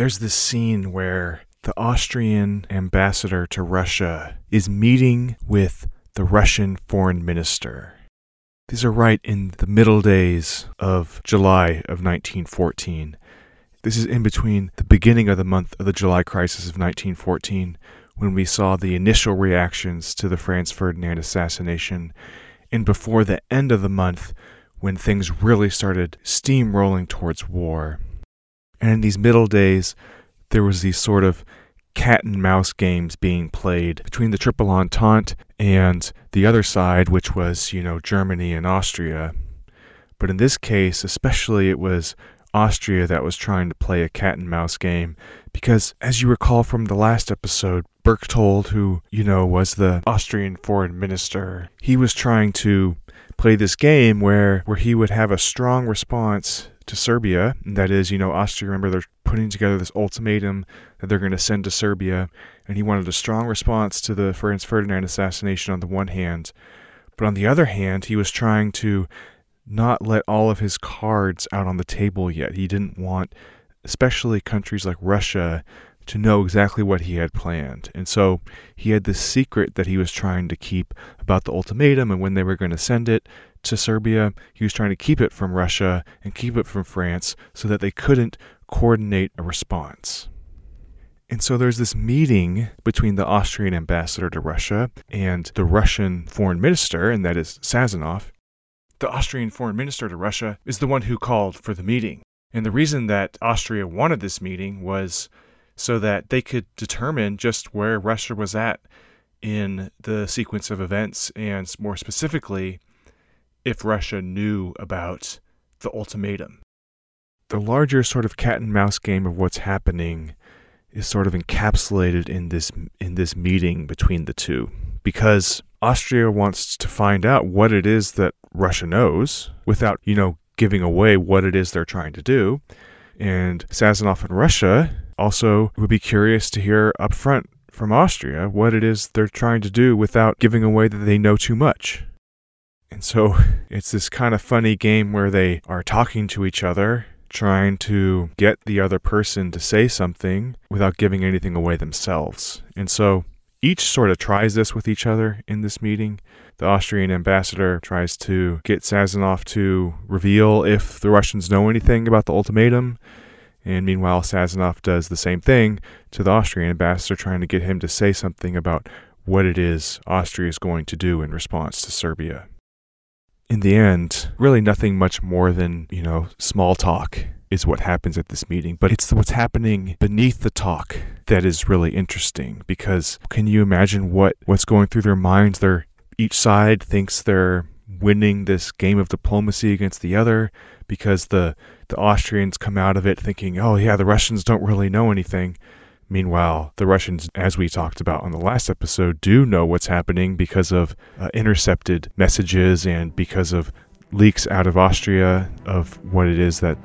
there's this scene where the Austrian ambassador to Russia is meeting with the Russian foreign minister. These are right in the middle days of July of 1914. This is in between the beginning of the month of the July crisis of 1914, when we saw the initial reactions to the Franz Ferdinand assassination, and before the end of the month, when things really started steamrolling towards war. And in these middle days, there was these sort of cat and mouse games being played between the Triple Entente and the other side, which was, you know, Germany and Austria. But in this case, especially, it was Austria that was trying to play a cat and mouse game. Because, as you recall from the last episode, Berchtold, who, you know, was the Austrian foreign minister, he was trying to play this game where, where he would have a strong response to Serbia. That is, you know, Austria, remember, they're putting together this ultimatum that they're going to send to Serbia. And he wanted a strong response to the Franz Ferdinand assassination on the one hand. But on the other hand, he was trying to not let all of his cards out on the table yet. He didn't want, especially countries like Russia, to know exactly what he had planned. And so he had this secret that he was trying to keep about the ultimatum and when they were going to send it to Serbia. He was trying to keep it from Russia and keep it from France so that they couldn't coordinate a response. And so there's this meeting between the Austrian ambassador to Russia and the Russian foreign minister, and that is Sazonov. The Austrian foreign minister to Russia is the one who called for the meeting. And the reason that Austria wanted this meeting was so that they could determine just where Russia was at in the sequence of events, and more specifically, if Russia knew about the ultimatum. The larger sort of cat and mouse game of what's happening is sort of encapsulated in this in this meeting between the two because Austria wants to find out what it is that Russia knows without, you know, giving away what it is they're trying to do. And Sazonov and Russia also would be curious to hear up front from Austria what it is they're trying to do without giving away that they know too much. And so it's this kind of funny game where they are talking to each other, trying to get the other person to say something without giving anything away themselves. And so each sort of tries this with each other in this meeting. The Austrian ambassador tries to get Sazonov to reveal if the Russians know anything about the ultimatum. And meanwhile, Sazonov does the same thing to the Austrian ambassador, trying to get him to say something about what it is Austria is going to do in response to Serbia. In the end, really nothing much more than, you know, small talk is what happens at this meeting, but it's what's happening beneath the talk that is really interesting because can you imagine what what's going through their minds? They're each side thinks they're winning this game of diplomacy against the other because the the Austrians come out of it thinking, "Oh yeah, the Russians don't really know anything." Meanwhile, the Russians, as we talked about on the last episode, do know what's happening because of uh, intercepted messages and because of leaks out of Austria of what it is that,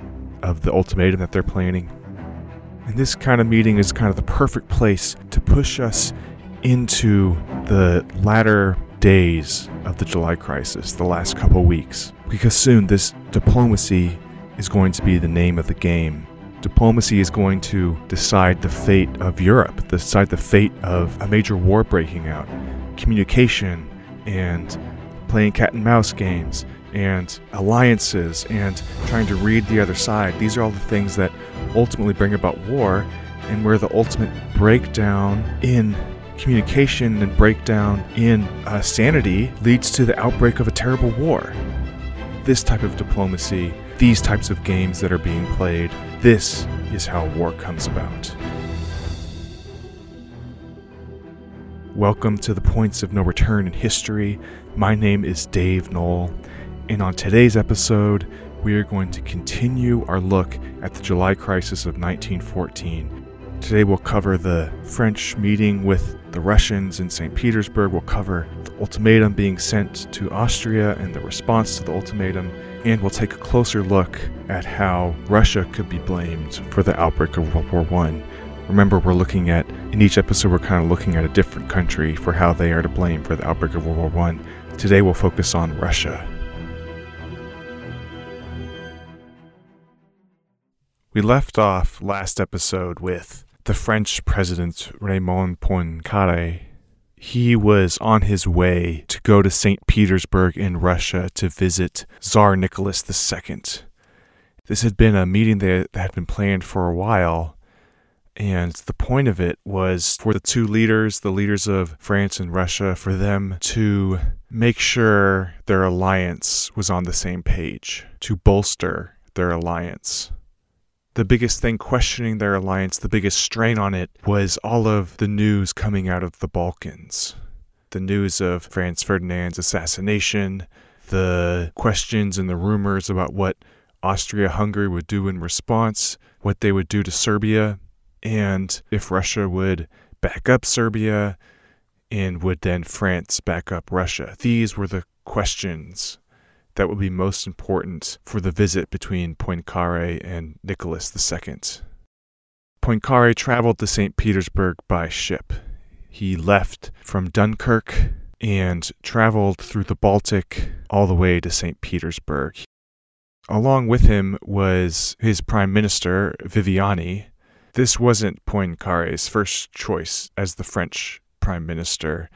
of the ultimatum that they're planning. And this kind of meeting is kind of the perfect place to push us into the latter days of the July crisis, the last couple weeks, because soon this diplomacy is going to be the name of the game. Diplomacy is going to decide the fate of Europe, decide the fate of a major war breaking out. Communication and playing cat and mouse games and alliances and trying to read the other side. These are all the things that ultimately bring about war and where the ultimate breakdown in communication and breakdown in uh, sanity leads to the outbreak of a terrible war. This type of diplomacy, these types of games that are being played, this is how war comes about. Welcome to the Points of No Return in History. My name is Dave Knoll, and on today's episode, we are going to continue our look at the July crisis of 1914. Today, we'll cover the French meeting with the Russians in St. Petersburg. We'll cover the ultimatum being sent to Austria and the response to the ultimatum. And we'll take a closer look at how Russia could be blamed for the outbreak of World War I. Remember, we're looking at, in each episode, we're kind of looking at a different country for how they are to blame for the outbreak of World War I. Today, we'll focus on Russia. We left off last episode with the French president Raymond Poincaré. He was on his way to go to St. Petersburg in Russia to visit Tsar Nicholas II. This had been a meeting that had been planned for a while, and the point of it was for the two leaders, the leaders of France and Russia, for them to make sure their alliance was on the same page, to bolster their alliance the biggest thing questioning their alliance, the biggest strain on it, was all of the news coming out of the Balkans. The news of Franz Ferdinand's assassination, the questions and the rumors about what Austria Hungary would do in response, what they would do to Serbia, and if Russia would back up Serbia, and would then France back up Russia. These were the questions that would be most important for the visit between Poincaré and Nicholas II. Poincaré traveled to St. Petersburg by ship. He left from Dunkirk and traveled through the Baltic all the way to St. Petersburg. Along with him was his prime minister, Viviani. This wasn't Poincaré's first choice as the French prime minister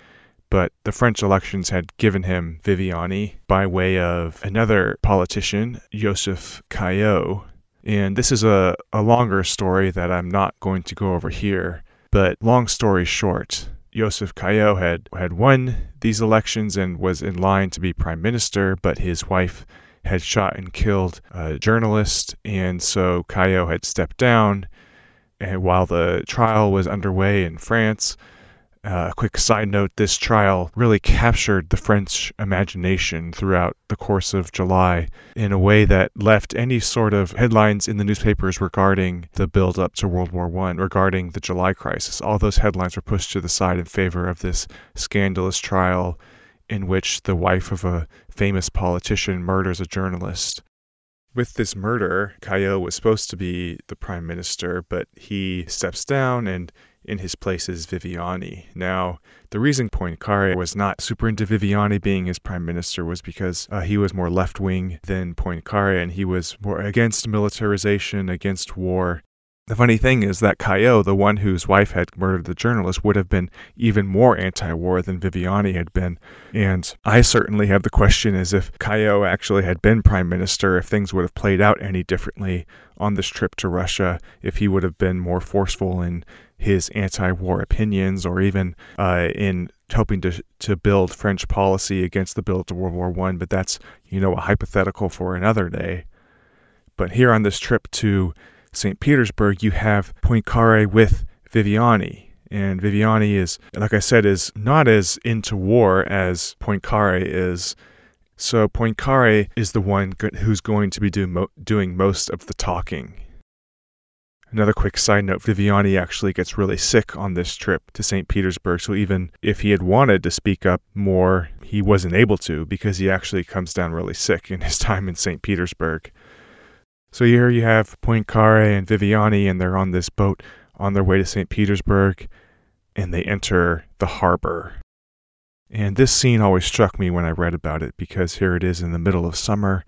but the French elections had given him Viviani by way of another politician, Joseph Caillaux. And this is a, a longer story that I'm not going to go over here. But long story short, Joseph Caillaux had, had won these elections and was in line to be prime minister, but his wife had shot and killed a journalist, and so Caillaux had stepped down. And while the trial was underway in France, uh, a quick side note this trial really captured the French imagination throughout the course of July in a way that left any sort of headlines in the newspapers regarding the build up to World War I, regarding the July crisis. All those headlines were pushed to the side in favor of this scandalous trial in which the wife of a famous politician murders a journalist. With this murder, Caillaux was supposed to be the prime minister, but he steps down and in his place is Viviani. Now, the reason Poincaré was not super into Viviani being his prime minister was because uh, he was more left wing than Poincaré and he was more against militarization, against war. The funny thing is that Caillaux, the one whose wife had murdered the journalist, would have been even more anti war than Viviani had been. And I certainly have the question as if Caillaux actually had been prime minister, if things would have played out any differently on this trip to Russia, if he would have been more forceful in his anti-war opinions or even uh, in helping to to build French policy against the build to World War One. But that's you know a hypothetical for another day. But here on this trip to St. Petersburg, you have Poincaré with Viviani. And Viviani is, like I said, is not as into war as Poincaré is. So Poincaré is the one who's going to be do mo- doing most of the talking Another quick side note Viviani actually gets really sick on this trip to St. Petersburg, so even if he had wanted to speak up more, he wasn't able to because he actually comes down really sick in his time in St. Petersburg. So here you have Poincaré and Viviani, and they're on this boat on their way to St. Petersburg, and they enter the harbor. And this scene always struck me when I read about it because here it is in the middle of summer.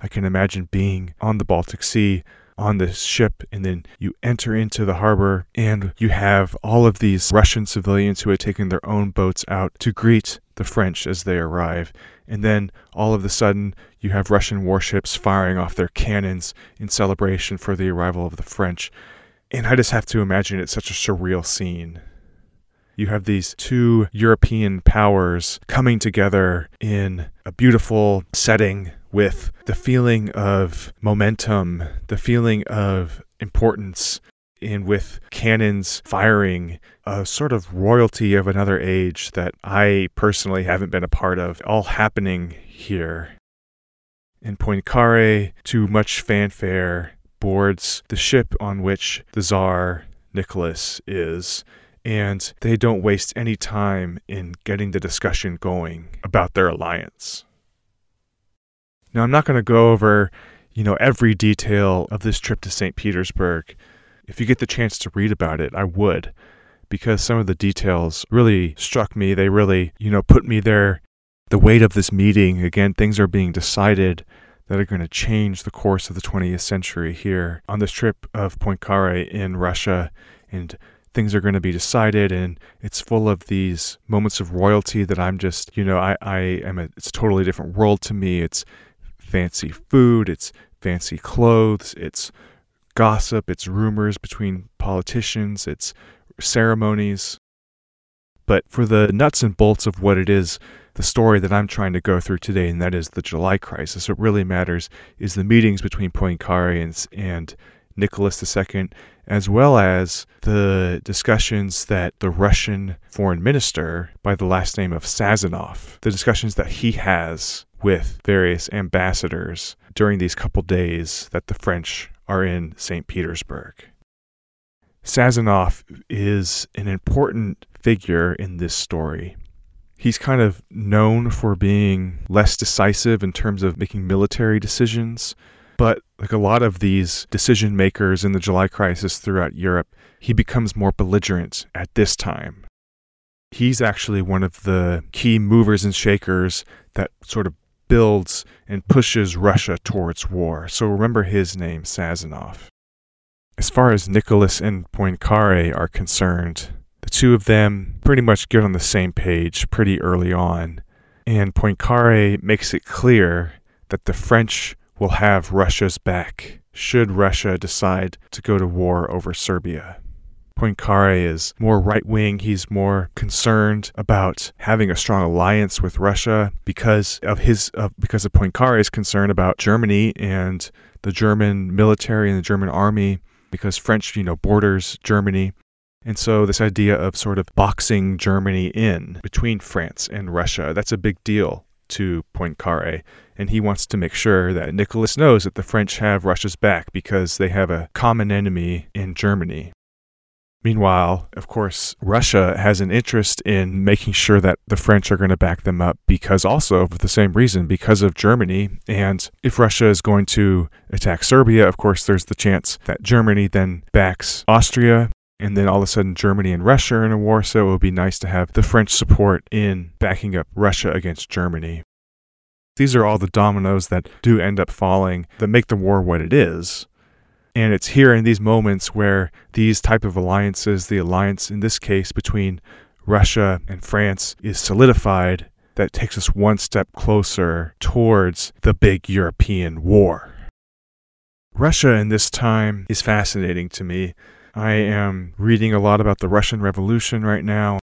I can imagine being on the Baltic Sea on this ship, and then you enter into the harbor, and you have all of these Russian civilians who had taken their own boats out to greet the French as they arrive. And then all of a sudden, you have Russian warships firing off their cannons in celebration for the arrival of the French. And I just have to imagine it's such a surreal scene. You have these two European powers coming together in a beautiful setting with the feeling of momentum, the feeling of importance, and with cannons firing, a sort of royalty of another age that I personally haven't been a part of, all happening here. And Poincaré, to much fanfare, boards the ship on which the Tsar Nicholas is, and they don't waste any time in getting the discussion going about their alliance. Now, I'm not going to go over, you know, every detail of this trip to St. Petersburg. If you get the chance to read about it, I would, because some of the details really struck me. They really, you know, put me there. The weight of this meeting, again, things are being decided. that are going to change the course of the 20th century here on this trip of Poincare in Russia. And things are going to be decided and it's full of these moments of royalty that I'm just, you know, I, I am a, it's a totally different world to me. It's fancy food, it's fancy clothes, it's gossip, it's rumors between politicians, it's ceremonies. But for the nuts and bolts of what it is, the story that I'm trying to go through today, and that is the July crisis, what really matters is the meetings between Poincare and, and Nicholas II, as well as the discussions that the Russian foreign minister, by the last name of Sazonov, the discussions that he has with various ambassadors during these couple days that the French are in St. Petersburg. Sazonov is an important figure in this story. He's kind of known for being less decisive in terms of making military decisions, but like a lot of these decision makers in the July crisis throughout Europe, he becomes more belligerent at this time. He's actually one of the key movers and shakers that sort of builds and pushes Russia towards war. So remember his name, Sazonov. As far as Nicholas and Poincare are concerned, the two of them pretty much get on the same page pretty early on. And Poincare makes it clear that the French will have Russia's back should Russia decide to go to war over Serbia. Poincare is more right wing. He's more concerned about having a strong alliance with Russia because of his uh, because of Poincare's concern about Germany and the German military and the German army because French, you know, borders Germany. And so this idea of sort of boxing Germany in between France and Russia, that's a big deal to Poincare. And he wants to make sure that Nicholas knows that the French have Russia's back because they have a common enemy in Germany. Meanwhile, of course, Russia has an interest in making sure that the French are going to back them up because also for the same reason, because of Germany. And if Russia is going to attack Serbia, of course, there's the chance that Germany then backs Austria. And then all of a sudden, Germany and Russia are in a war. So it would be nice to have the French support in backing up Russia against Germany. These are all the dominoes that do end up falling that make the war what it is. And it's here in these moments where these type of alliances, the alliance in this case between Russia and France is solidified that takes us one step closer towards the big European war. Russia in this time is fascinating to me. I am reading a lot about the Russian Revolution right now.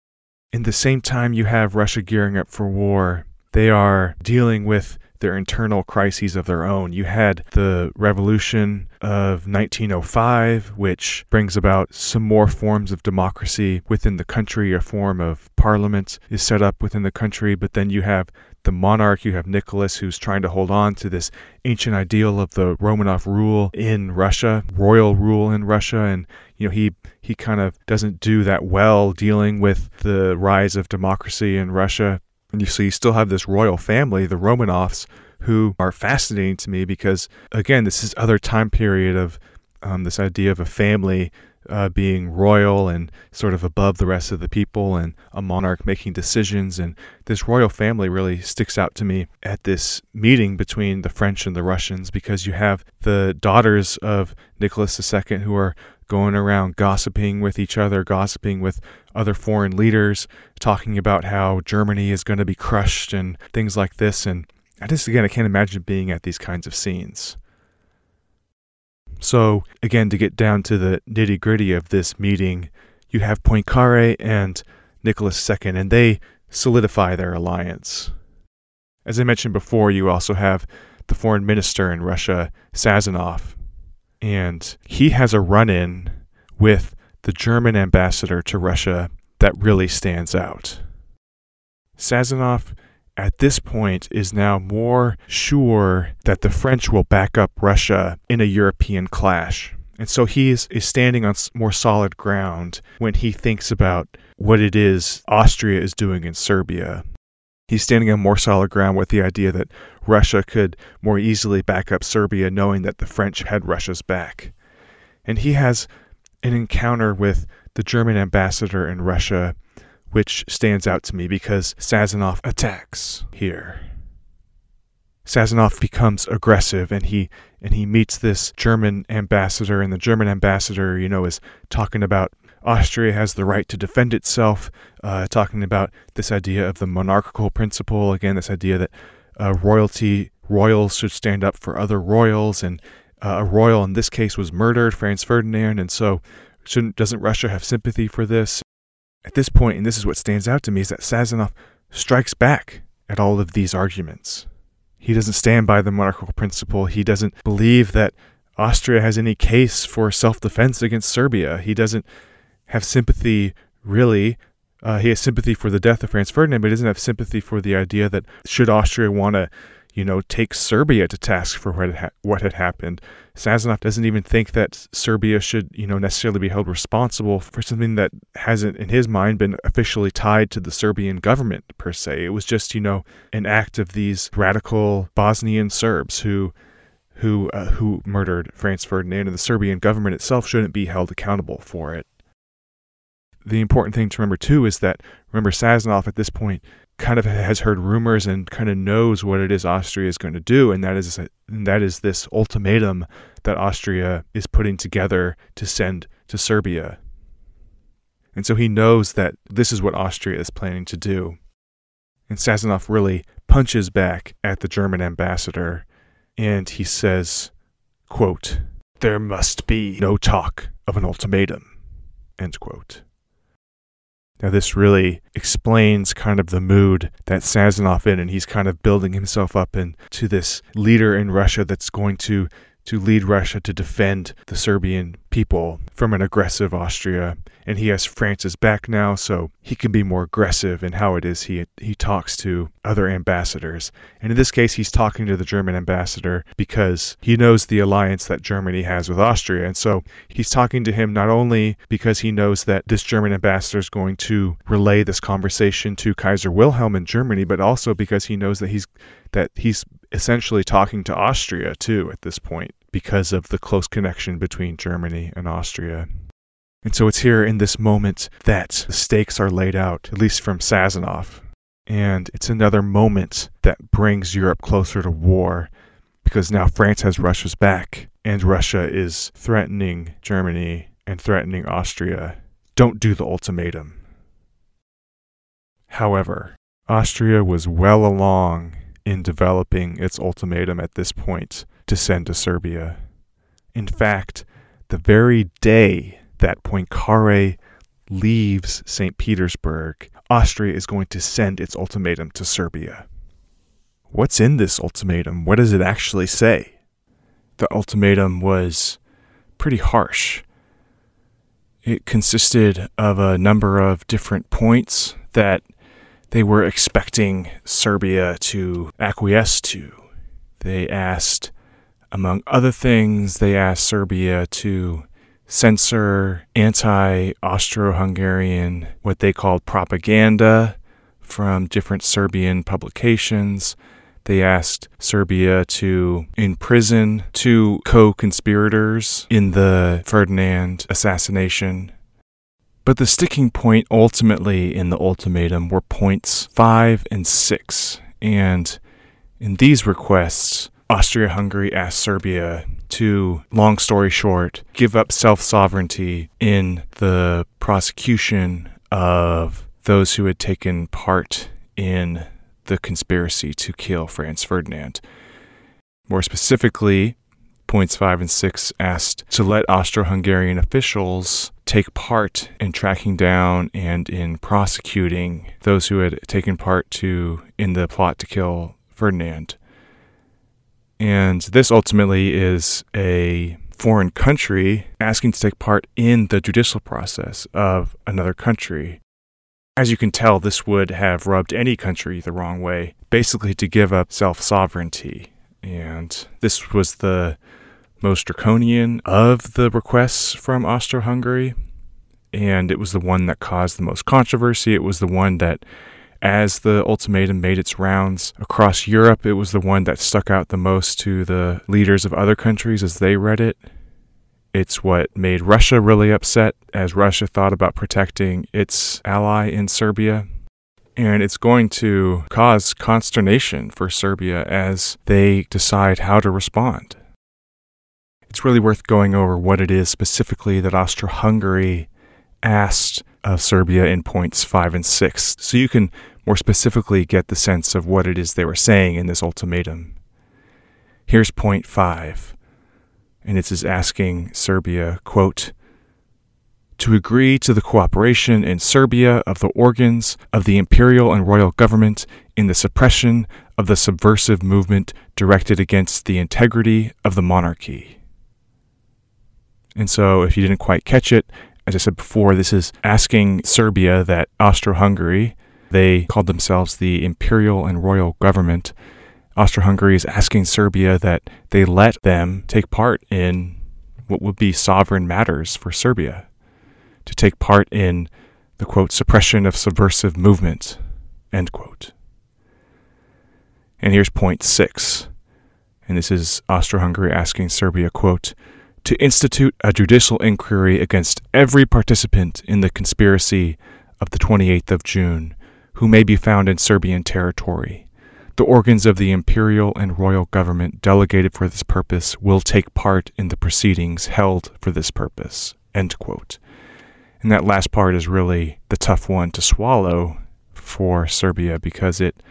In the same time you have Russia gearing up for war, they are dealing with their internal crises of their own. You had the revolution of 1905, which brings about some more forms of democracy within the country. A form of parliament is set up within the country, but then you have the monarch, you have Nicholas, who's trying to hold on to this ancient ideal of the Romanov rule in Russia, royal rule in Russia, and you know he he kind of doesn't do that well dealing with the rise of democracy in Russia. And you see, you still have this royal family, the Romanovs, who are fascinating to me because, again, this is other time period of um, this idea of a family uh, being royal and sort of above the rest of the people and a monarch making decisions. And this royal family really sticks out to me at this meeting between the French and the Russians because you have the daughters of Nicholas II who are going around gossiping with each other, gossiping with other foreign leaders, talking about how Germany is going to be crushed and things like this. And I just, again, I can't imagine being at these kinds of scenes. So, again, to get down to the nitty gritty of this meeting, you have Poincare and Nicholas II, and they solidify their alliance. As I mentioned before, you also have the foreign minister in Russia, Sazonov, and he has a run in with the German ambassador to Russia that really stands out. Sazonov, at this point, is now more sure that the French will back up Russia in a European clash. And so he is, is standing on more solid ground when he thinks about what it is Austria is doing in Serbia He's standing on more solid ground with the idea that Russia could more easily back up Serbia, knowing that the French had Russia's back. And he has an encounter with the German ambassador in Russia, which stands out to me because Sazonov attacks here. Sazonov becomes aggressive and he and he meets this German ambassador and the German ambassador, you know, is talking about Austria has the right to defend itself, uh, talking about this idea of the monarchical principle, again, this idea that uh, royalty royals should stand up for other royals, and uh, a royal in this case was murdered, Franz Ferdinand, and so shouldn't doesn't Russia have sympathy for this? At this point, and this is what stands out to me, is that Sazonov strikes back at all of these arguments. He doesn't stand by the monarchical principle. He doesn't believe that Austria has any case for self defense against Serbia. He doesn't have sympathy, really. Uh, he has sympathy for the death of Franz Ferdinand, but he doesn't have sympathy for the idea that should Austria want to you know, take Serbia to task for what had, ha- what had happened. Sazonov doesn't even think that Serbia should, you know, necessarily be held responsible for something that hasn't, in his mind, been officially tied to the Serbian government per se. It was just, you know, an act of these radical Bosnian Serbs who, who, uh, who murdered Franz Ferdinand, and the Serbian government itself shouldn't be held accountable for it. The important thing to remember too is that remember Sazonov at this point kind of has heard rumors and kind of knows what it is Austria is going to do, and that is and that is this ultimatum that Austria is putting together to send to Serbia. And so he knows that this is what Austria is planning to do. And Sazonov really punches back at the German ambassador, and he says, quote, There must be no talk of an ultimatum. End quote. Now, this really explains kind of the mood that Sazonov in, and he's kind of building himself up into this leader in Russia that's going to to lead Russia to defend the Serbian people from an aggressive Austria. And he has France's back now, so he can be more aggressive in how it is he he talks to other ambassadors. And in this case, he's talking to the German ambassador because he knows the alliance that Germany has with Austria. And so he's talking to him not only because he knows that this German ambassador is going to relay this conversation to Kaiser Wilhelm in Germany, but also because he knows that he's that he's essentially talking to Austria too at this point because of the close connection between Germany and Austria. And so it's here in this moment that the stakes are laid out, at least from Sazonov. And it's another moment that brings Europe closer to war because now France has Russia's back and Russia is threatening Germany and threatening Austria. Don't do the ultimatum. However, Austria was well along in developing its ultimatum at this point to send to Serbia. In fact, the very day that Poincare leaves St. Petersburg, Austria is going to send its ultimatum to Serbia. What's in this ultimatum? What does it actually say? The ultimatum was pretty harsh. It consisted of a number of different points that they were expecting Serbia to acquiesce to. They asked, among other things, they asked Serbia to censor anti Austro Hungarian, what they called propaganda from different Serbian publications. They asked Serbia to imprison two co conspirators in the Ferdinand assassination. But the sticking point ultimately in the ultimatum were points five and six. And in these requests, Austria Hungary asked Serbia to, long story short, give up self sovereignty in the prosecution of those who had taken part in the conspiracy to kill Franz Ferdinand. More specifically, points five and six asked to let Austro Hungarian officials take part in tracking down and in prosecuting those who had taken part to in the plot to kill Ferdinand. And this ultimately is a foreign country asking to take part in the judicial process of another country. As you can tell, this would have rubbed any country the wrong way, basically to give up self sovereignty. And this was the most draconian of the requests from Austro Hungary. And it was the one that caused the most controversy. It was the one that, as the ultimatum made its rounds across Europe, it was the one that stuck out the most to the leaders of other countries as they read it. It's what made Russia really upset as Russia thought about protecting its ally in Serbia. And it's going to cause consternation for Serbia as they decide how to respond. It's really worth going over what it is specifically that Austro Hungary asked of Serbia in points five and six, so you can more specifically get the sense of what it is they were saying in this ultimatum. Here's point five, and it is asking Serbia, quote, to agree to the cooperation in Serbia of the organs of the imperial and royal government in the suppression of the subversive movement directed against the integrity of the monarchy. And so, if you didn't quite catch it, as I said before, this is asking Serbia that Austro Hungary, they called themselves the imperial and royal government. Austro Hungary is asking Serbia that they let them take part in what would be sovereign matters for Serbia to take part in the quote suppression of subversive movement end quote and here's point six and this is austro-hungary asking serbia quote to institute a judicial inquiry against every participant in the conspiracy of the 28th of june who may be found in serbian territory. The organs of the imperial and royal government delegated for this purpose will take part in the proceedings held for this purpose. End quote. And that last part is really the tough one to swallow for Serbia because it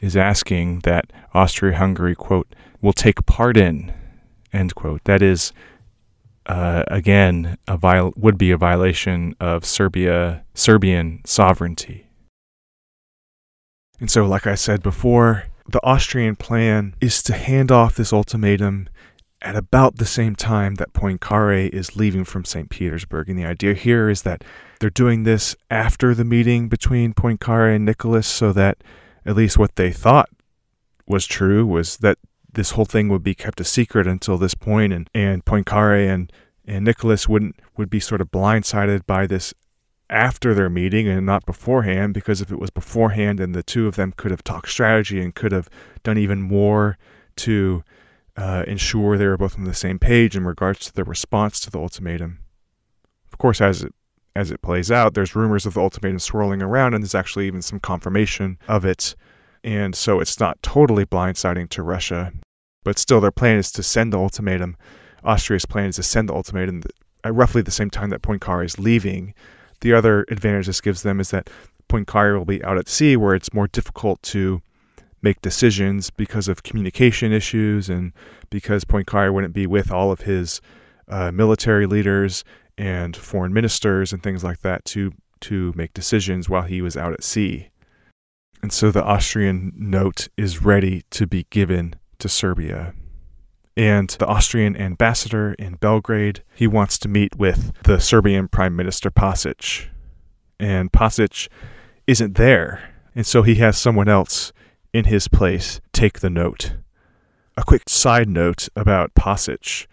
is asking that Austria Hungary, quote, will take part in, end quote. That is, uh, again, a viol- would be a violation of Serbia, Serbian sovereignty. And so, like I said before, the Austrian plan is to hand off this ultimatum at about the same time that Poincare is leaving from St. Petersburg. And the idea here is that they're doing this after the meeting between Poincare and Nicholas so that at least what they thought was true was that this whole thing would be kept a secret until this point and, and Poincare and, and Nicholas wouldn't would be sort of blindsided by this after their meeting and not beforehand because if it was beforehand then the two of them could have talked strategy and could have done even more to uh, ensure they were both on the same page in regards to their response to the ultimatum. Of course, as it as it plays out, there's rumors of the ultimatum swirling around, and there's actually even some confirmation of it. And so it's not totally blindsiding to Russia, but still, their plan is to send the ultimatum. Austria's plan is to send the ultimatum at roughly the same time that Poincare is leaving. The other advantage this gives them is that Poincare will be out at sea, where it's more difficult to make decisions because of communication issues and because Poincare wouldn't be with all of his uh, military leaders and foreign ministers and things like that to to make decisions while he was out at sea. And so the Austrian note is ready to be given to Serbia. And the Austrian ambassador in Belgrade, he wants to meet with the Serbian Prime Minister Pasic. And Pasic isn't there. And so he has someone else in his place take the note. A quick side note about Pasic.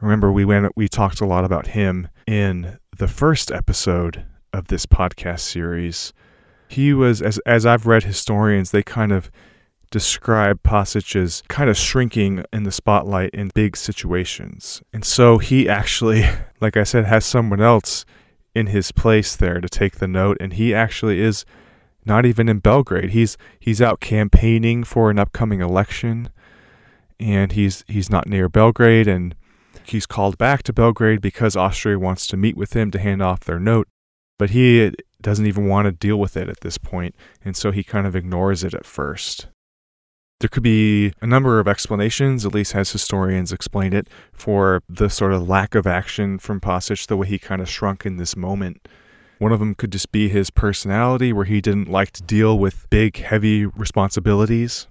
Remember, we went we talked a lot about him in the first episode of this podcast series. He was, as as I've read historians, they kind of describe Pasic as kind of shrinking in the spotlight in big situations. And so he actually, like I said, has someone else in his place there to take the note, and he actually is not even in Belgrade. He's he's out campaigning for an upcoming election, and he's he's not near Belgrade, and he's called back to Belgrade because Austria wants to meet with him to hand off their note, but he doesn't even want to deal with it at this point, and so he kind of ignores it at first. There could be a number of explanations, at least as historians explained it, for the sort of lack of action from Pasic, the way he kind of shrunk in this moment. One of them could just be his personality, where he didn't like to deal with big, heavy responsibilities.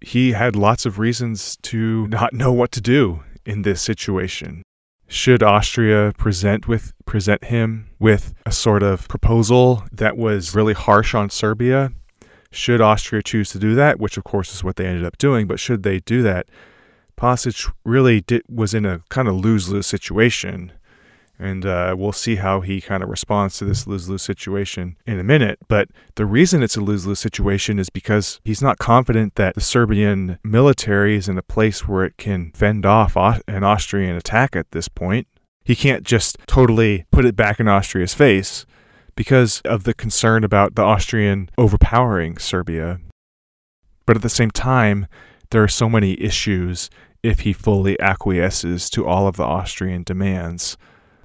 He had lots of reasons to not know what to do in this situation. Should Austria present with present him with a sort of proposal that was really harsh on Serbia? Should Austria choose to do that, which of course is what they ended up doing, but should they do that, Pasic really did, was in a kind of lose lose situation and uh, we'll see how he kind of responds to this lose lose situation in a minute. But the reason it's a lose lose situation is because he's not confident that the Serbian military is in a place where it can fend off an Austrian attack at this point. He can't just totally put it back in Austria's face because of the concern about the Austrian overpowering Serbia. But at the same time, there are so many issues if he fully acquiesces to all of the Austrian demands.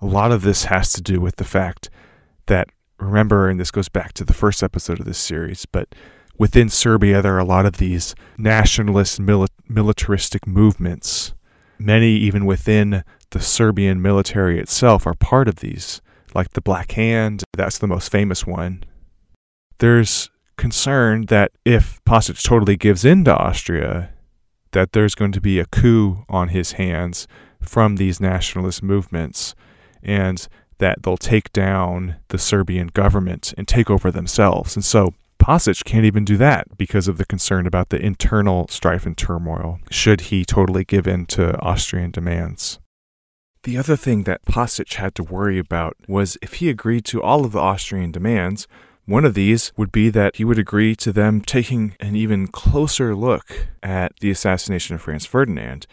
A lot of this has to do with the fact that, remember, and this goes back to the first episode of this series, but within Serbia, there are a lot of these nationalist, mili- militaristic movements. Many, even within the Serbian military itself, are part of these, like the Black Hand, that's the most famous one. There's concern that if Pasic totally gives in to Austria, that there's going to be a coup on his hands from these nationalist movements and that they'll take down the Serbian government and take over themselves. And so Pasic can't even do that because of the concern about the internal strife and turmoil, should he totally give in to Austrian demands. The other thing that Pasic had to worry about was if he agreed to all of the Austrian demands, one of these would be that he would agree to them taking an even closer look at the assassination of Franz Ferdinand.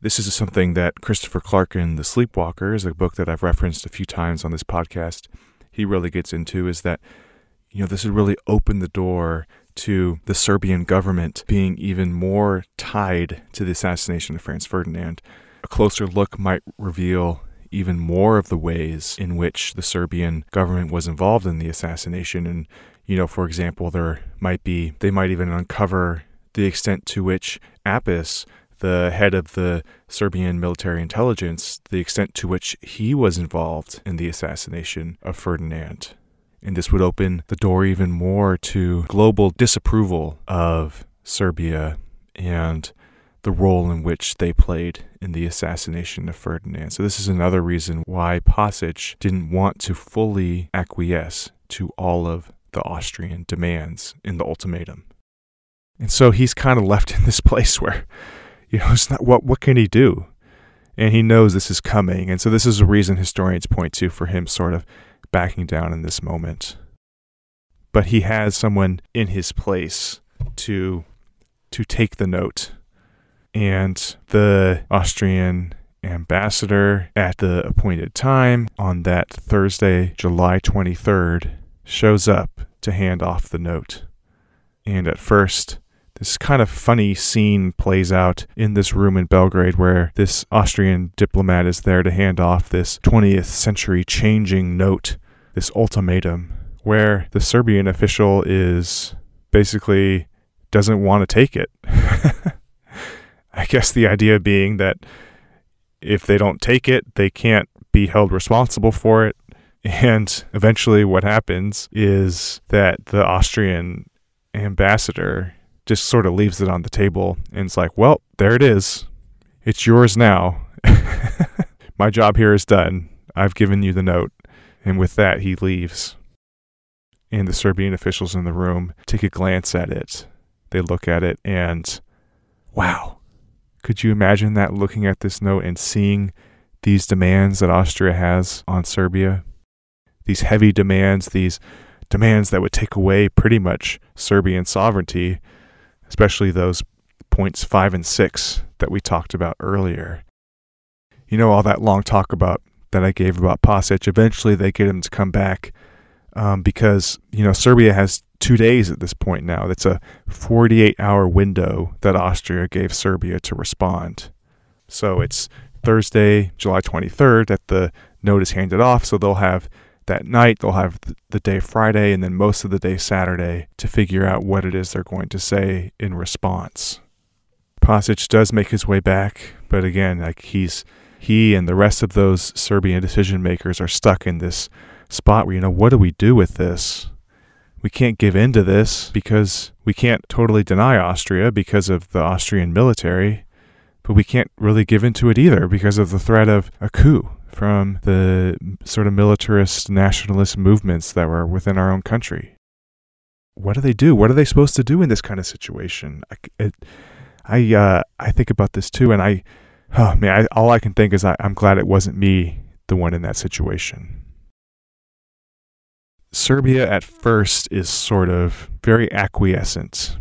This is something that Christopher Clark in The Sleepwalker is a book that I've referenced a few times on this podcast, he really gets into is that you know this would really open the door to the Serbian government being even more tied to the assassination of Franz Ferdinand. A closer look might reveal even more of the ways in which the Serbian government was involved in the assassination. And, you know, for example, there might be, they might even uncover the extent to which Apis, the head of the Serbian military intelligence, the extent to which he was involved in the assassination of Ferdinand. And this would open the door even more to global disapproval of Serbia and the role in which they played in the assassination of Ferdinand. So, this is another reason why Pasic didn't want to fully acquiesce to all of the Austrian demands in the ultimatum. And so he's kind of left in this place where, you know, it's not what what can he do? And he knows this is coming. And so this is a reason historians point to for him sort of backing down in this moment. But he has someone in his place to to take the note and the Austrian ambassador at the appointed time on that Thursday, July 23rd, shows up to hand off the note. And at first, this kind of funny scene plays out in this room in Belgrade where this Austrian diplomat is there to hand off this 20th century changing note, this ultimatum, where the Serbian official is basically doesn't want to take it. I guess the idea being that if they don't take it, they can't be held responsible for it. And eventually, what happens is that the Austrian ambassador just sort of leaves it on the table and it's like, well, there it is. It's yours now. My job here is done. I've given you the note. And with that, he leaves. And the Serbian officials in the room take a glance at it. They look at it and, wow, could you imagine that looking at this note and seeing these demands that Austria has on Serbia? These heavy demands, these demands that would take away pretty much Serbian sovereignty, especially those points five and six that we talked about earlier. You know, all that long talk about that I gave about Pasic, eventually they get him to come back um, because, you know, Serbia has two days at this point now. That's a 48 hour window that Austria gave Serbia to respond. So it's Thursday, July 23rd that the note is handed off. So they'll have that night, they'll have the day Friday, and then most of the day Saturday to figure out what it is they're going to say in response. Pasic does make his way back, but again, like he's he and the rest of those Serbian decision makers are stuck in this spot where you know what do we do with this? we can't give in to this because we can't totally deny Austria because of the Austrian military, but we can't really give in to it either because of the threat of a coup from the sort of militarist nationalist movements that were within our own country. What do they do? What are they supposed to do in this kind of situation? I, it, I, uh, I think about this too, and I, oh man, I, all I can think is I, I'm glad it wasn't me the one in that situation. Serbia at first is sort of very acquiescent.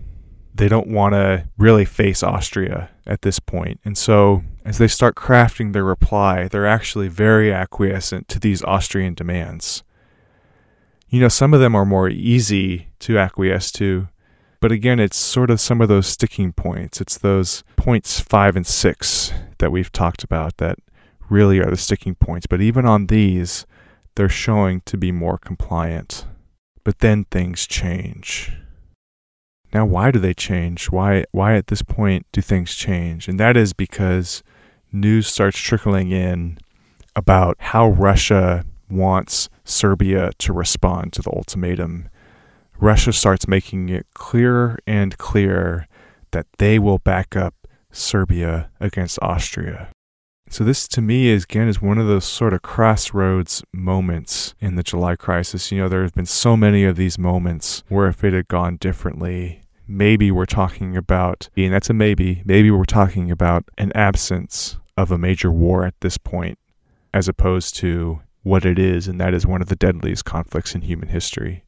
They don't want to really face Austria at this point. And so, as they start crafting their reply, they're actually very acquiescent to these Austrian demands. You know, some of them are more easy to acquiesce to, but again, it's sort of some of those sticking points. It's those points five and six that we've talked about that really are the sticking points. But even on these, they're showing to be more compliant. But then things change. Now, why do they change? Why, why at this point do things change? And that is because news starts trickling in about how Russia wants Serbia to respond to the ultimatum Russia starts making it clearer and clearer that they will back up Serbia against Austria. So this to me is again is one of those sort of crossroads moments in the July crisis. You know, there have been so many of these moments where if it had gone differently, maybe we're talking about and that's a maybe, maybe we're talking about an absence of a major war at this point, as opposed to what it is, and that is one of the deadliest conflicts in human history.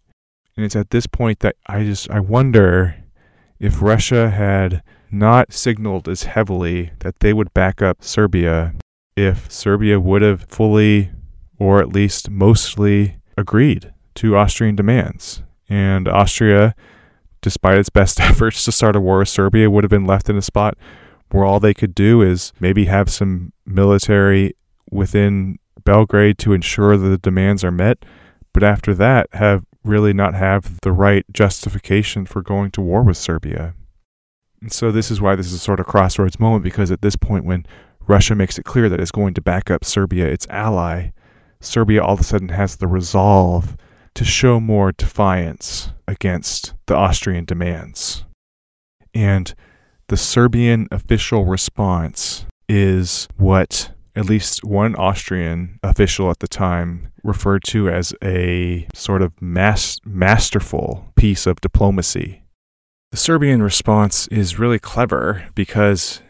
And it's at this point that I just I wonder if Russia had not signaled as heavily that they would back up Serbia if Serbia would have fully or at least mostly agreed to Austrian demands. And Austria, despite its best efforts to start a war with Serbia, would have been left in a spot where all they could do is maybe have some military within Belgrade to ensure that the demands are met. But after that, have really not have the right justification for going to war with Serbia. And so this is why this is a sort of crossroads moment because at this point when Russia makes it clear that it's going to back up Serbia, its ally, Serbia all of a sudden has the resolve to show more defiance against the Austrian demands. And the Serbian official response is what at least one Austrian official at the time referred to as a sort of mas- masterful piece of diplomacy. The Serbian response is really clever because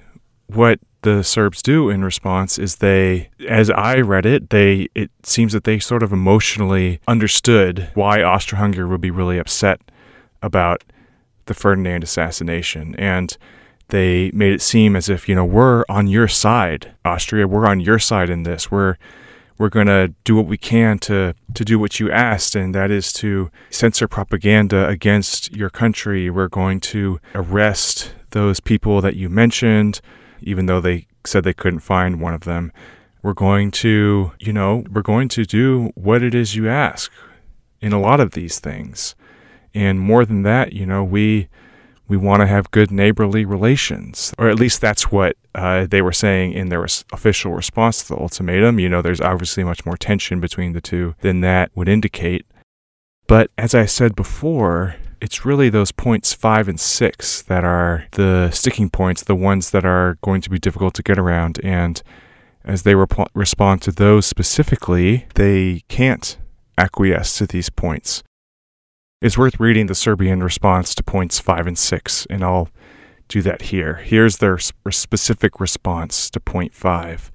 what the Serbs do in response is they, as I read it, they it seems that they sort of emotionally understood why Austro-Hungary would be really upset about the Ferdinand assassination. And they made it seem as if you know we're on your side austria we're on your side in this. We're we're going to do what we can to to do what you asked and that is to censor propaganda against your country. We're going to arrest those people that you mentioned even though they said they couldn't find one of them. We're going to you know we're going to do what it is you ask in a lot of these things. And more than that you know we we want to have good neighborly relations. Or at least that's what uh, they were saying in their res- official response to the ultimatum. You know, there's obviously much more tension between the two than that would indicate. But as I said before, it's really those points five and six that are the sticking points, the ones that are going to be difficult to get around. And as they rep- respond to those specifically, they can't acquiesce to these points. It's worth reading the Serbian response to points 5 and 6, and I'll do that here. Here's their specific response to point 5.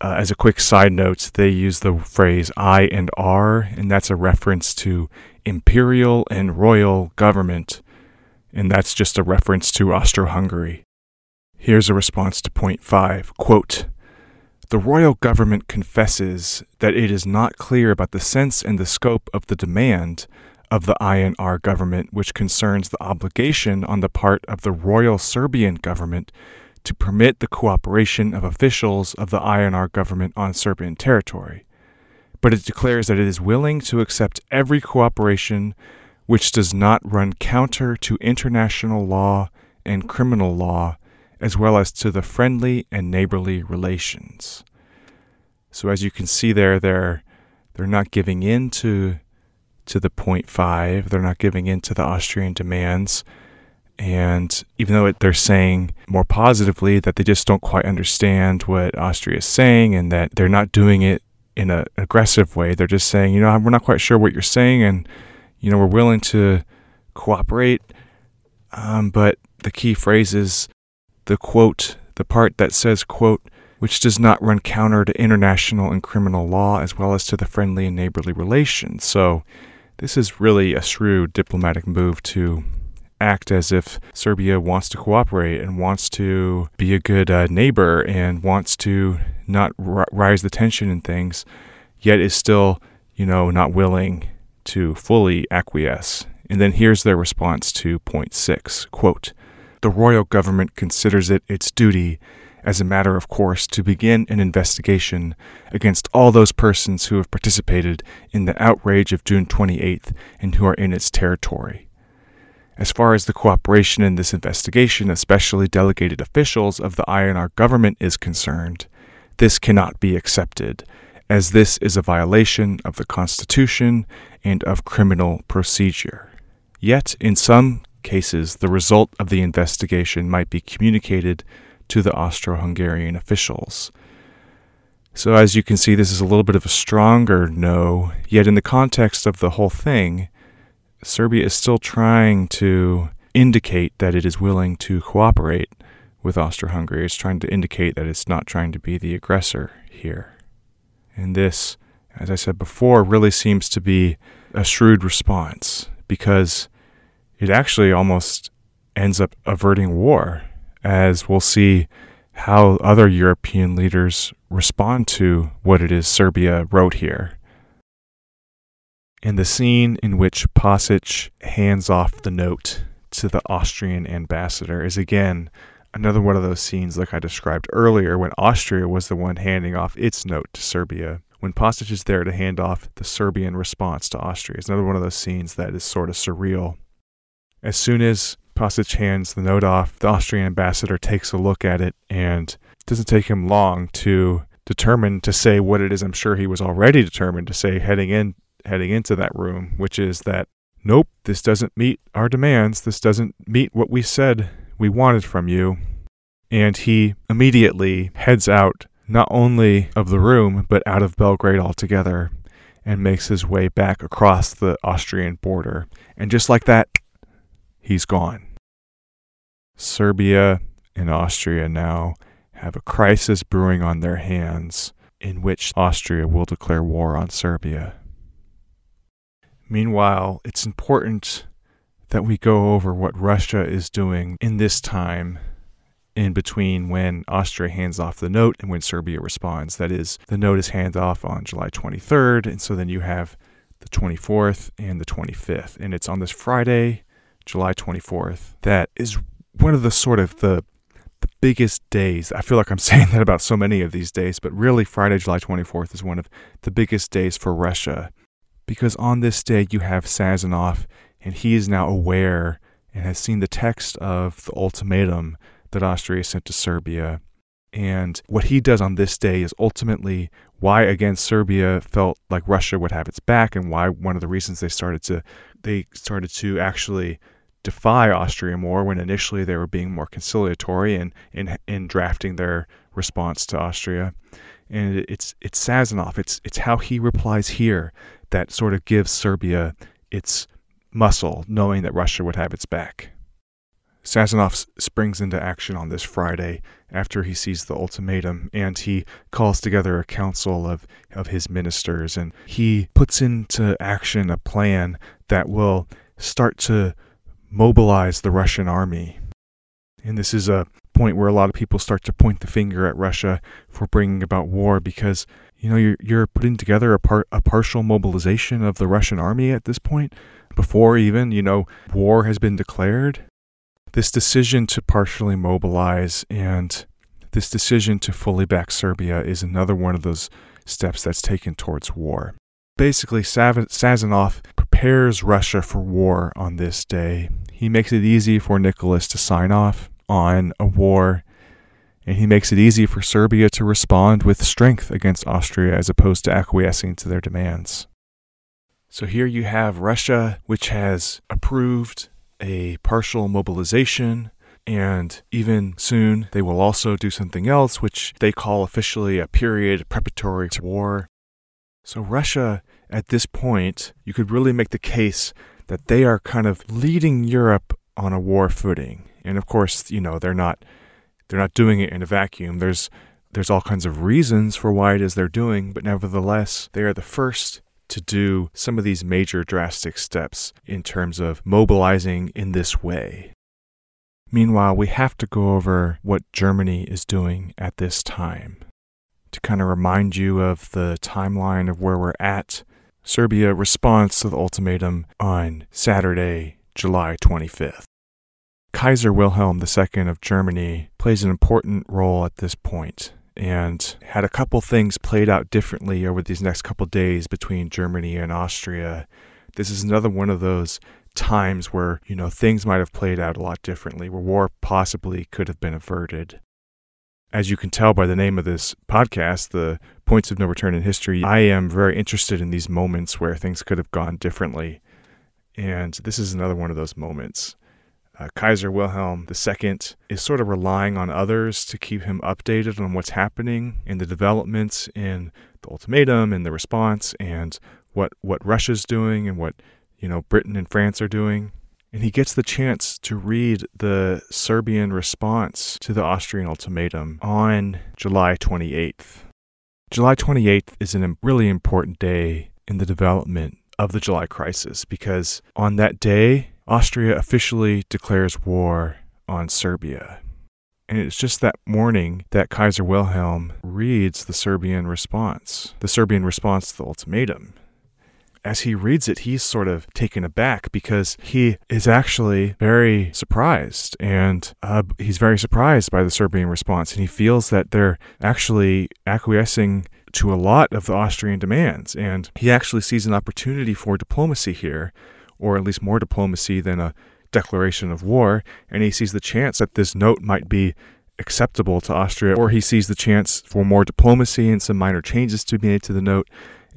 Uh, as a quick side note, they use the phrase I and R, and that's a reference to imperial and royal government, and that's just a reference to Austro Hungary. Here's a response to point 5 quote, The royal government confesses that it is not clear about the sense and the scope of the demand of the INR government, which concerns the obligation on the part of the Royal Serbian government to permit the cooperation of officials of the INR government on Serbian territory. But it declares that it is willing to accept every cooperation which does not run counter to international law and criminal law, as well as to the friendly and neighborly relations. So, as you can see there, they're, they're not giving in to to the 0.5. They're not giving in to the Austrian demands. And even though it, they're saying more positively that they just don't quite understand what Austria is saying and that they're not doing it in an aggressive way, they're just saying, you know, we're not quite sure what you're saying and, you know, we're willing to cooperate. Um, but the key phrase is the quote, the part that says, quote, which does not run counter to international and criminal law as well as to the friendly and neighborly relations. So this is really a shrewd diplomatic move to act as if Serbia wants to cooperate and wants to be a good uh, neighbor and wants to not r- rise the tension in things, yet is still, you know, not willing to fully acquiesce. And then here's their response to point six quote, The royal government considers it its duty, as a matter of course, to begin an investigation against all those persons who have participated in the outrage of June 28th and who are in its territory. As far as the cooperation in this investigation, especially delegated officials of the INR government, is concerned, this cannot be accepted, as this is a violation of the Constitution and of criminal procedure. Yet, in some cases, the result of the investigation might be communicated to the Austro Hungarian officials. So, as you can see, this is a little bit of a stronger no, yet, in the context of the whole thing, Serbia is still trying to indicate that it is willing to cooperate with Austro Hungary. It's trying to indicate that it's not trying to be the aggressor here. And this, as I said before, really seems to be a shrewd response because it actually almost ends up averting war, as we'll see how other European leaders respond to what it is Serbia wrote here. And the scene in which Pasic hands off the note to the Austrian ambassador is again another one of those scenes like I described earlier when Austria was the one handing off its note to Serbia. When Pasic is there to hand off the Serbian response to Austria, it's another one of those scenes that is sort of surreal. As soon as Pasic hands the note off, the Austrian ambassador takes a look at it and it doesn't take him long to determine to say what it is I'm sure he was already determined to say heading in heading into that room, which is that, nope, this doesn't meet our demands. This doesn't meet what we said we wanted from you. And he immediately heads out, not only of the room, but out of Belgrade altogether, and makes his way back across the Austrian border. And just like that, he's gone. Serbia and Austria now have a crisis brewing on their hands in which Austria will declare war on Serbia. Meanwhile, it's important that we go over what Russia is doing in this time in between when Austria hands off the note and when Serbia responds. That is, the note is handed off on July 23rd, and so then you have the 24th and the 25th. And it's on this Friday, July 24th, that is one of the sort of the the biggest days. I feel like I'm saying that about so many of these days, but really Friday, July 24th is one of the biggest days for Russia because on this day you have Sazonov, and he is now aware and has seen the text of the ultimatum that Austria sent to Serbia. And what he does on this day is ultimately why again Serbia felt like Russia would have its back and why one of the reasons they started to they started to actually defy Austria more when initially they were being more conciliatory in, in, in drafting their response to Austria. And it's it's Sazonov, it's it's how he replies here that sort of gives Serbia its muscle, knowing that Russia would have its back. Sazonov springs into action on this Friday after he sees the ultimatum, and he calls together a council of, of his ministers, and he puts into action a plan that will start to mobilize the Russian army. And this is a point where a lot of people start to point the finger at Russia for bringing about war because you know you're you're putting together a part a partial mobilization of the Russian army at this point before even you know war has been declared this decision to partially mobilize and this decision to fully back Serbia is another one of those steps that's taken towards war basically Sazonov prepares Russia for war on this day he makes it easy for Nicholas to sign off on a war and he makes it easy for Serbia to respond with strength against Austria as opposed to acquiescing to their demands. So here you have Russia, which has approved a partial mobilization, and even soon they will also do something else, which they call officially a period preparatory to war. So, Russia, at this point, you could really make the case that they are kind of leading Europe on a war footing. And of course, you know, they're not they're not doing it in a vacuum. There's there's all kinds of reasons for why it is they're doing, but nevertheless, they are the first to do some of these major drastic steps in terms of mobilizing in this way. Meanwhile, we have to go over what Germany is doing at this time. To kind of remind you of the timeline of where we're at, Serbia responds to the ultimatum on Saturday, July 25th. Kaiser Wilhelm II of Germany plays an important role at this point and had a couple things played out differently over these next couple days between Germany and Austria. This is another one of those times where, you know, things might have played out a lot differently, where war possibly could have been averted. As you can tell by the name of this podcast, the points of no return in history, I am very interested in these moments where things could have gone differently. And this is another one of those moments. Uh, Kaiser Wilhelm II is sort of relying on others to keep him updated on what's happening in the developments in the ultimatum and the response and what, what Russia's doing and what you know Britain and France are doing. And he gets the chance to read the Serbian response to the Austrian ultimatum on July 28th. July 28th is a really important day in the development of the July crisis because on that day, Austria officially declares war on Serbia. And it's just that morning that Kaiser Wilhelm reads the Serbian response, the Serbian response to the ultimatum as he reads it, he's sort of taken aback because he is actually very surprised. And uh, he's very surprised by the Serbian response. And he feels that they're actually acquiescing to a lot of the Austrian demands. And he actually sees an opportunity for diplomacy here, or at least more diplomacy than a declaration of war. And he sees the chance that this note might be acceptable to Austria, or he sees the chance for more diplomacy and some minor changes to be made to the note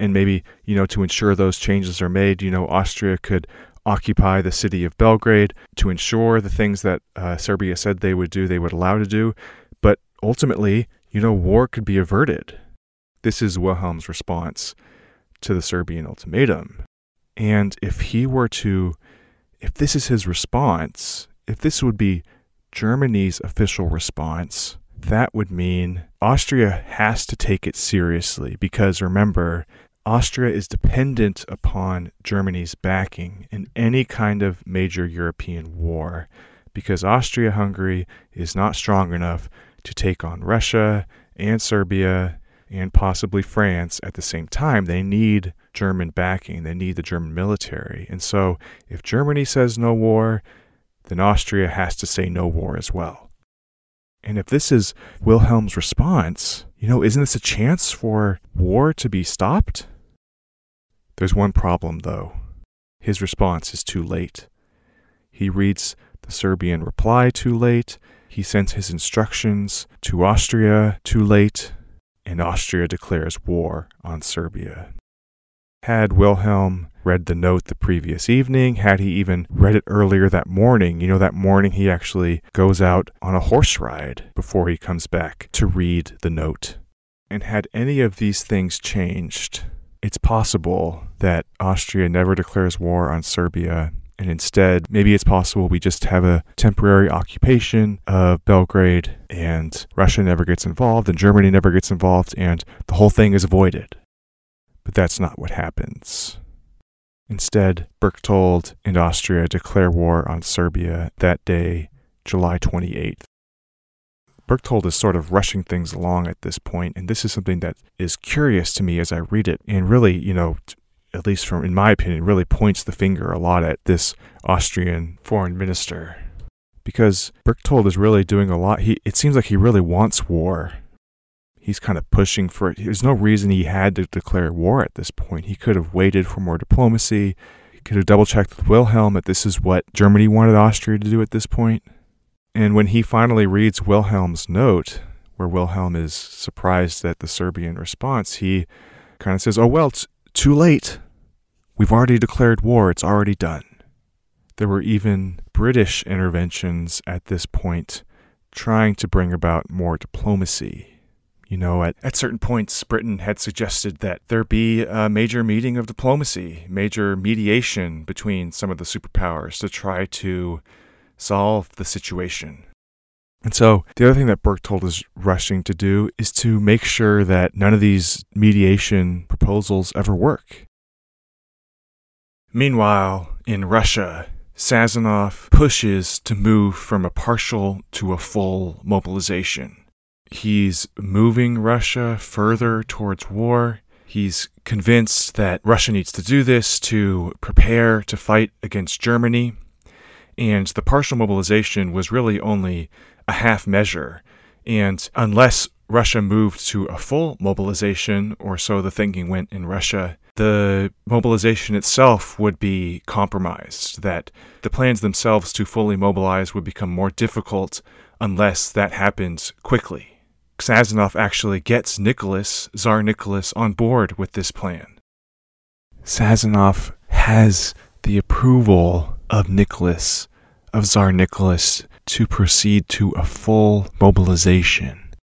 and maybe you know to ensure those changes are made you know austria could occupy the city of belgrade to ensure the things that uh, serbia said they would do they would allow to do. But ultimately you know war could be averted. This is wilhelm's response to the serbian ultimatum. And if he were to if this is his response if this would be germany's official response that would mean Austria has to take it seriously because remember, Austria is dependent upon Germany's backing in any kind of major European war because Austria Hungary is not strong enough to take on Russia and Serbia and possibly France at the same time. They need German backing, they need the German military. And so if Germany says no war, then Austria has to say no war as well. And if this is Wilhelm's response, you know, isn't this a chance for war to be stopped? There's one problem, though. His response is too late. He reads the Serbian reply too late. He sends his instructions to Austria too late. And Austria declares war on Serbia. Had Wilhelm read the note the previous evening? Had he even read it earlier that morning? You know, that morning he actually goes out on a horse ride before he comes back to read the note. And had any of these things changed, it's possible that Austria never declares war on Serbia. And instead, maybe it's possible we just have a temporary occupation of Belgrade and Russia never gets involved and Germany never gets involved and the whole thing is avoided. But that's not what happens. Instead, Berchtold and Austria declare war on Serbia that day, July 28th. Berchtold is sort of rushing things along at this point, and this is something that is curious to me as I read it, and really, you know, at least from in my opinion, really points the finger a lot at this Austrian foreign minister. Because Berchtold is really doing a lot. He it seems like he really wants war he's kind of pushing for it. There's no reason he had to declare war at this point. He could have waited for more diplomacy. He could have double checked with Wilhelm that this is what Germany wanted Austria to do at this point. And when he finally reads Wilhelm's note, where Wilhelm is surprised at the Serbian response, he kind of says, Oh, well, it's too late. We've already declared war, it's already done. There were even British interventions at this point trying to bring about more diplomacy you know, at, at certain points, Britain had suggested that there be a major meeting of diplomacy, major mediation between some of the superpowers to try to solve the situation. And so the other thing that Berchtold is rushing to do is to make sure that none of these mediation proposals ever work. Meanwhile, in Russia, Sazonov pushes to move from a partial to a full mobilization. He's moving Russia further towards war. He's convinced that Russia needs to do this to prepare to fight against Germany. And the partial mobilization was really only a half measure. And unless Russia moved to a full mobilization, or so the thinking went in Russia, the mobilization itself would be compromised, that the plans themselves to fully mobilize would become more difficult unless that happened quickly. Sazonov actually gets Nicholas, Tsar Nicholas, on board with this plan. Sazonov has the approval of Nicholas, of Tsar Nicholas, to proceed to a full mobilization.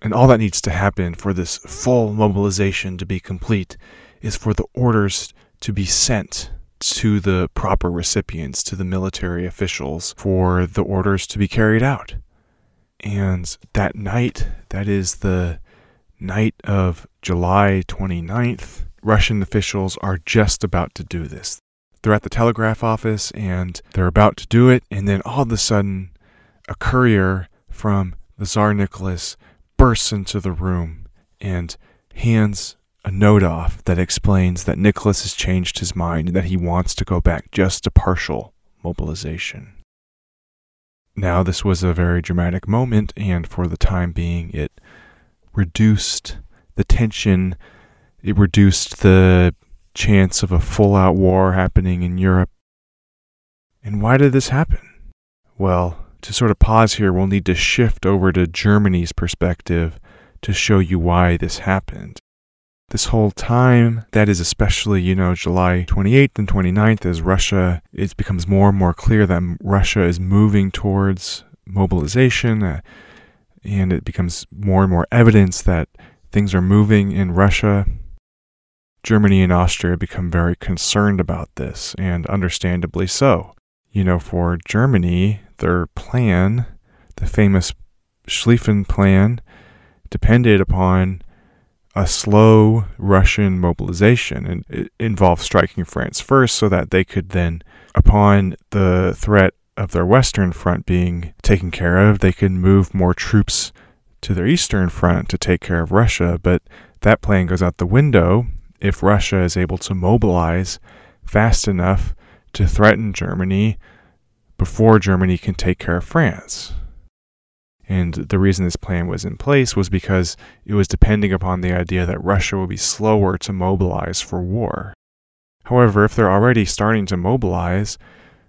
And all that needs to happen for this full mobilization to be complete is for the orders to be sent to the proper recipients, to the military officials, for the orders to be carried out. And that night, that is the night of July 29th, Russian officials are just about to do this. They're at the telegraph office and they're about to do it, and then all of a sudden, a courier from the Tsar Nicholas bursts into the room and hands a note off that explains that Nicholas has changed his mind and that he wants to go back just to partial mobilization. Now, this was a very dramatic moment, and for the time being, it reduced the tension, it reduced the chance of a full out war happening in Europe. And why did this happen? Well, to sort of pause here, we'll need to shift over to Germany's perspective to show you why this happened. This whole time, that is especially, you know, July 28th and 29th, as Russia, it becomes more and more clear that Russia is moving towards mobilization, uh, and it becomes more and more evidence that things are moving in Russia. Germany and Austria become very concerned about this, and understandably so. You know, for Germany, their plan, the famous Schlieffen plan, depended upon a slow Russian mobilization and it involved striking France first so that they could then, upon the threat of their western front being taken care of, they could move more troops to their eastern front to take care of Russia. But that plan goes out the window if Russia is able to mobilize fast enough to threaten Germany before Germany can take care of France. And the reason this plan was in place was because it was depending upon the idea that Russia would be slower to mobilize for war. However, if they're already starting to mobilize,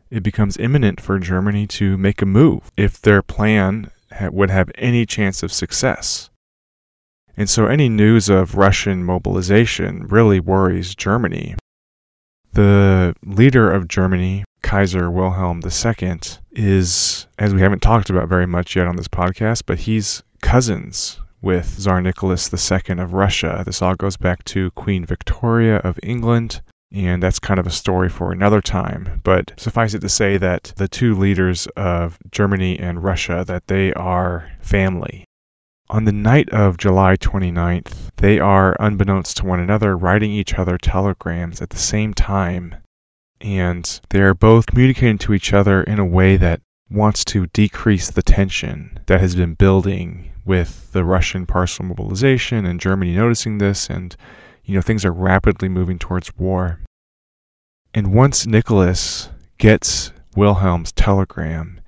it becomes imminent for Germany to make a move if their plan would have any chance of success. And so any news of Russian mobilization really worries Germany. The leader of Germany, Kaiser Wilhelm II is, as we haven't talked about very much yet on this podcast, but he's cousins with Tsar Nicholas II of Russia. This all goes back to Queen Victoria of England, and that's kind of a story for another time. But suffice it to say that the two leaders of Germany and Russia that they are family. On the night of July 29th, they are, unbeknownst to one another, writing each other telegrams at the same time and they're both communicating to each other in a way that wants to decrease the tension that has been building with the Russian partial mobilization and Germany noticing this and you know things are rapidly moving towards war. And once Nicholas gets Wilhelm's telegram,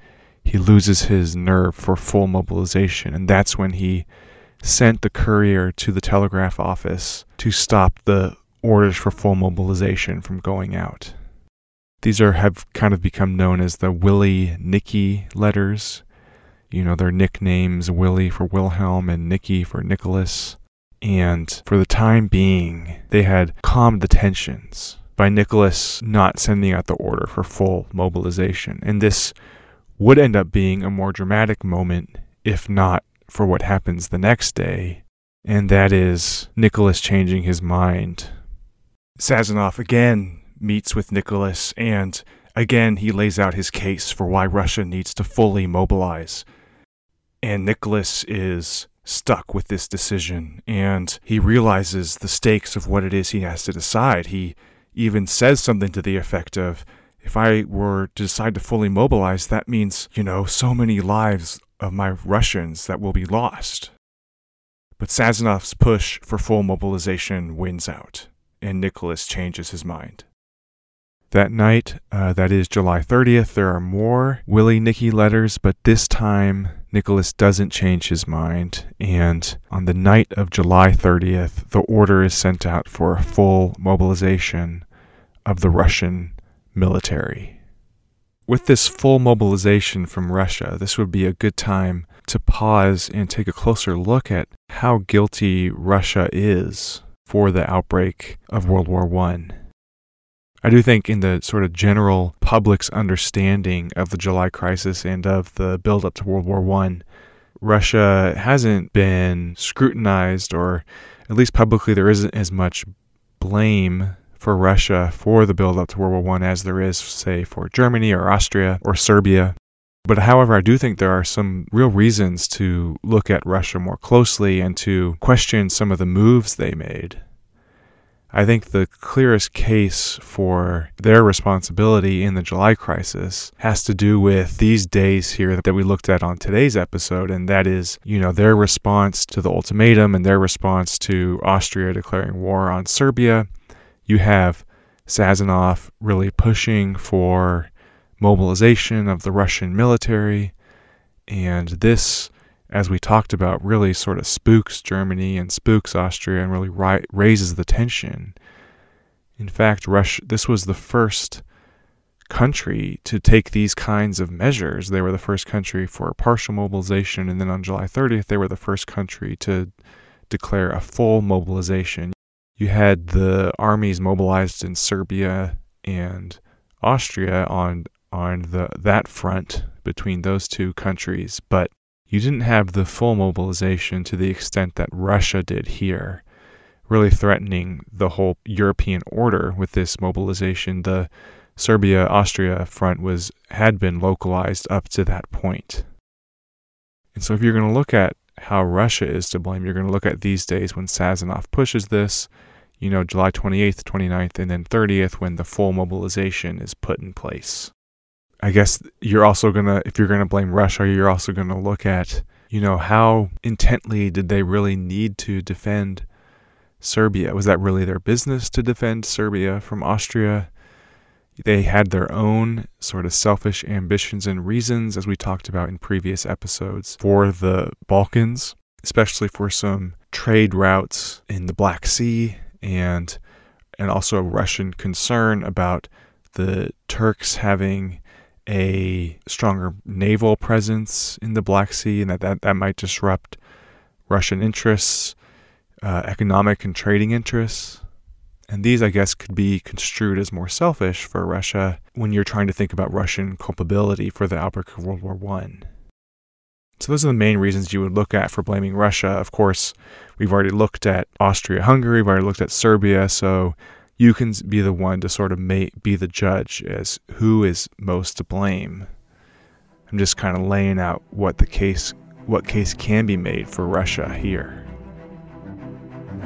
he loses his nerve for full mobilization and that's when he sent the courier to the telegraph office to stop the orders for full mobilization from going out. These are have kind of become known as the Willie Nicky letters. You know, their nicknames Willie for Wilhelm and Nicky for Nicholas. And for the time being, they had calmed the tensions by Nicholas not sending out the order for full mobilization. And this would end up being a more dramatic moment if not for what happens the next day, and that is Nicholas changing his mind. Sazonov again meets with Nicholas, and again he lays out his case for why Russia needs to fully mobilize. And Nicholas is stuck with this decision, and he realizes the stakes of what it is he has to decide. He even says something to the effect of, if I were to decide to fully mobilize, that means, you know, so many lives of my Russians that will be lost. But Sazonov's push for full mobilization wins out, and Nicholas changes his mind. That night, uh, that is July 30th, there are more Willie Nicky letters, but this time Nicholas doesn't change his mind. And on the night of July 30th, the order is sent out for a full mobilization of the Russian military. With this full mobilization from Russia, this would be a good time to pause and take a closer look at how guilty Russia is for the outbreak of World War I. I do think, in the sort of general public's understanding of the July crisis and of the build up to World War I, Russia hasn't been scrutinized, or at least publicly, there isn't as much blame for Russia for the build up to World War I as there is, say, for Germany or Austria or Serbia. But however, I do think there are some real reasons to look at Russia more closely and to question some of the moves they made. I think the clearest case for their responsibility in the July crisis has to do with these days here that we looked at on today's episode, and that is, you know, their response to the ultimatum and their response to Austria declaring war on Serbia. You have Sazonov really pushing for mobilization of the Russian military. And this, as we talked about, really sort of spooks Germany and spooks Austria and really ri- raises the tension. In fact, Russia, this was the first country to take these kinds of measures. They were the first country for partial mobilization, and then on July 30th, they were the first country to declare a full mobilization. You had the armies mobilized in Serbia and Austria on on the that front between those two countries, but you didn't have the full mobilization to the extent that Russia did here, really threatening the whole European order with this mobilization. The Serbia Austria front was had been localized up to that point. And so if you're going to look at how Russia is to blame, you're going to look at these days when Sazonov pushes this, you know, July 28th, 29th, and then 30th when the full mobilization is put in place. I guess you're also going to, if you're going to blame Russia, you're also going to look at, you know, how intently did they really need to defend Serbia? Was that really their business to defend Serbia from Austria? They had their own sort of selfish ambitions and reasons, as we talked about in previous episodes, for the Balkans, especially for some trade routes in the Black Sea and and also Russian concern about the Turks having a stronger naval presence in the Black Sea, and that that, that might disrupt Russian interests, uh, economic and trading interests. And these, I guess, could be construed as more selfish for Russia when you're trying to think about Russian culpability for the outbreak of World War I. So, those are the main reasons you would look at for blaming Russia. Of course, we've already looked at Austria Hungary, we've already looked at Serbia, so you can be the one to sort of be the judge as who is most to blame. I'm just kind of laying out what the case what case can be made for Russia here.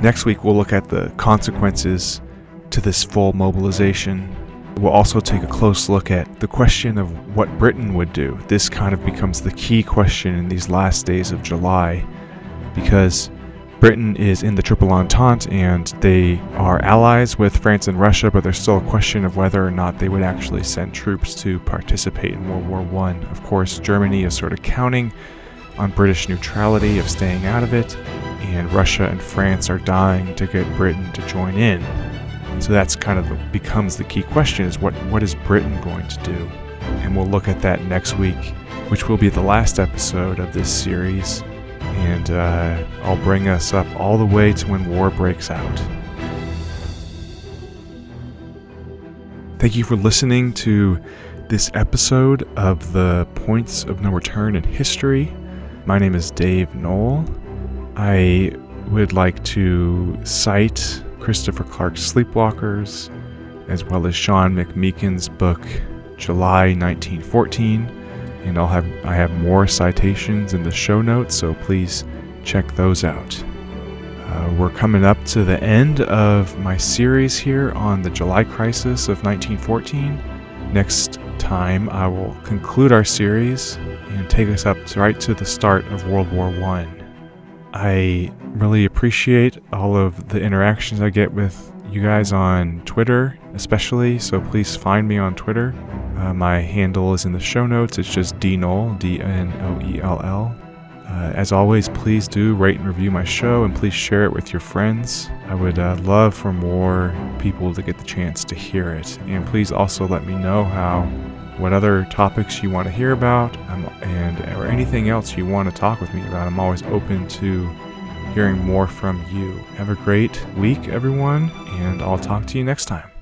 Next week we'll look at the consequences to this full mobilization. We'll also take a close look at the question of what Britain would do. This kind of becomes the key question in these last days of July because Britain is in the Triple Entente and they are allies with France and Russia, but there's still a question of whether or not they would actually send troops to participate in World War I. Of course, Germany is sort of counting on British neutrality of staying out of it, and Russia and France are dying to get Britain to join in. So that's kind of the, becomes the key question is what, what is Britain going to do? And we'll look at that next week, which will be the last episode of this series and uh, I'll bring us up all the way to when war breaks out. Thank you for listening to this episode of the Points of No Return in History. My name is Dave Noell. I would like to cite Christopher Clark's Sleepwalkers, as well as Sean McMeekin's book, July 1914 and I'll have I have more citations in the show notes, so please check those out. Uh, we're coming up to the end of my series here on the July crisis of 1914. Next time, I will conclude our series and take us up to, right to the start of World War I. I really appreciate all of the interactions I get with you guys on Twitter, especially. So please find me on Twitter. Uh, my handle is in the show notes. It's just dnoell, D N O E L L. Uh, as always, please do rate and review my show and please share it with your friends. I would uh, love for more people to get the chance to hear it. And please also let me know how, what other topics you want to hear about, um, and or anything else you want to talk with me about. I'm always open to hearing more from you. Have a great week, everyone, and I'll talk to you next time.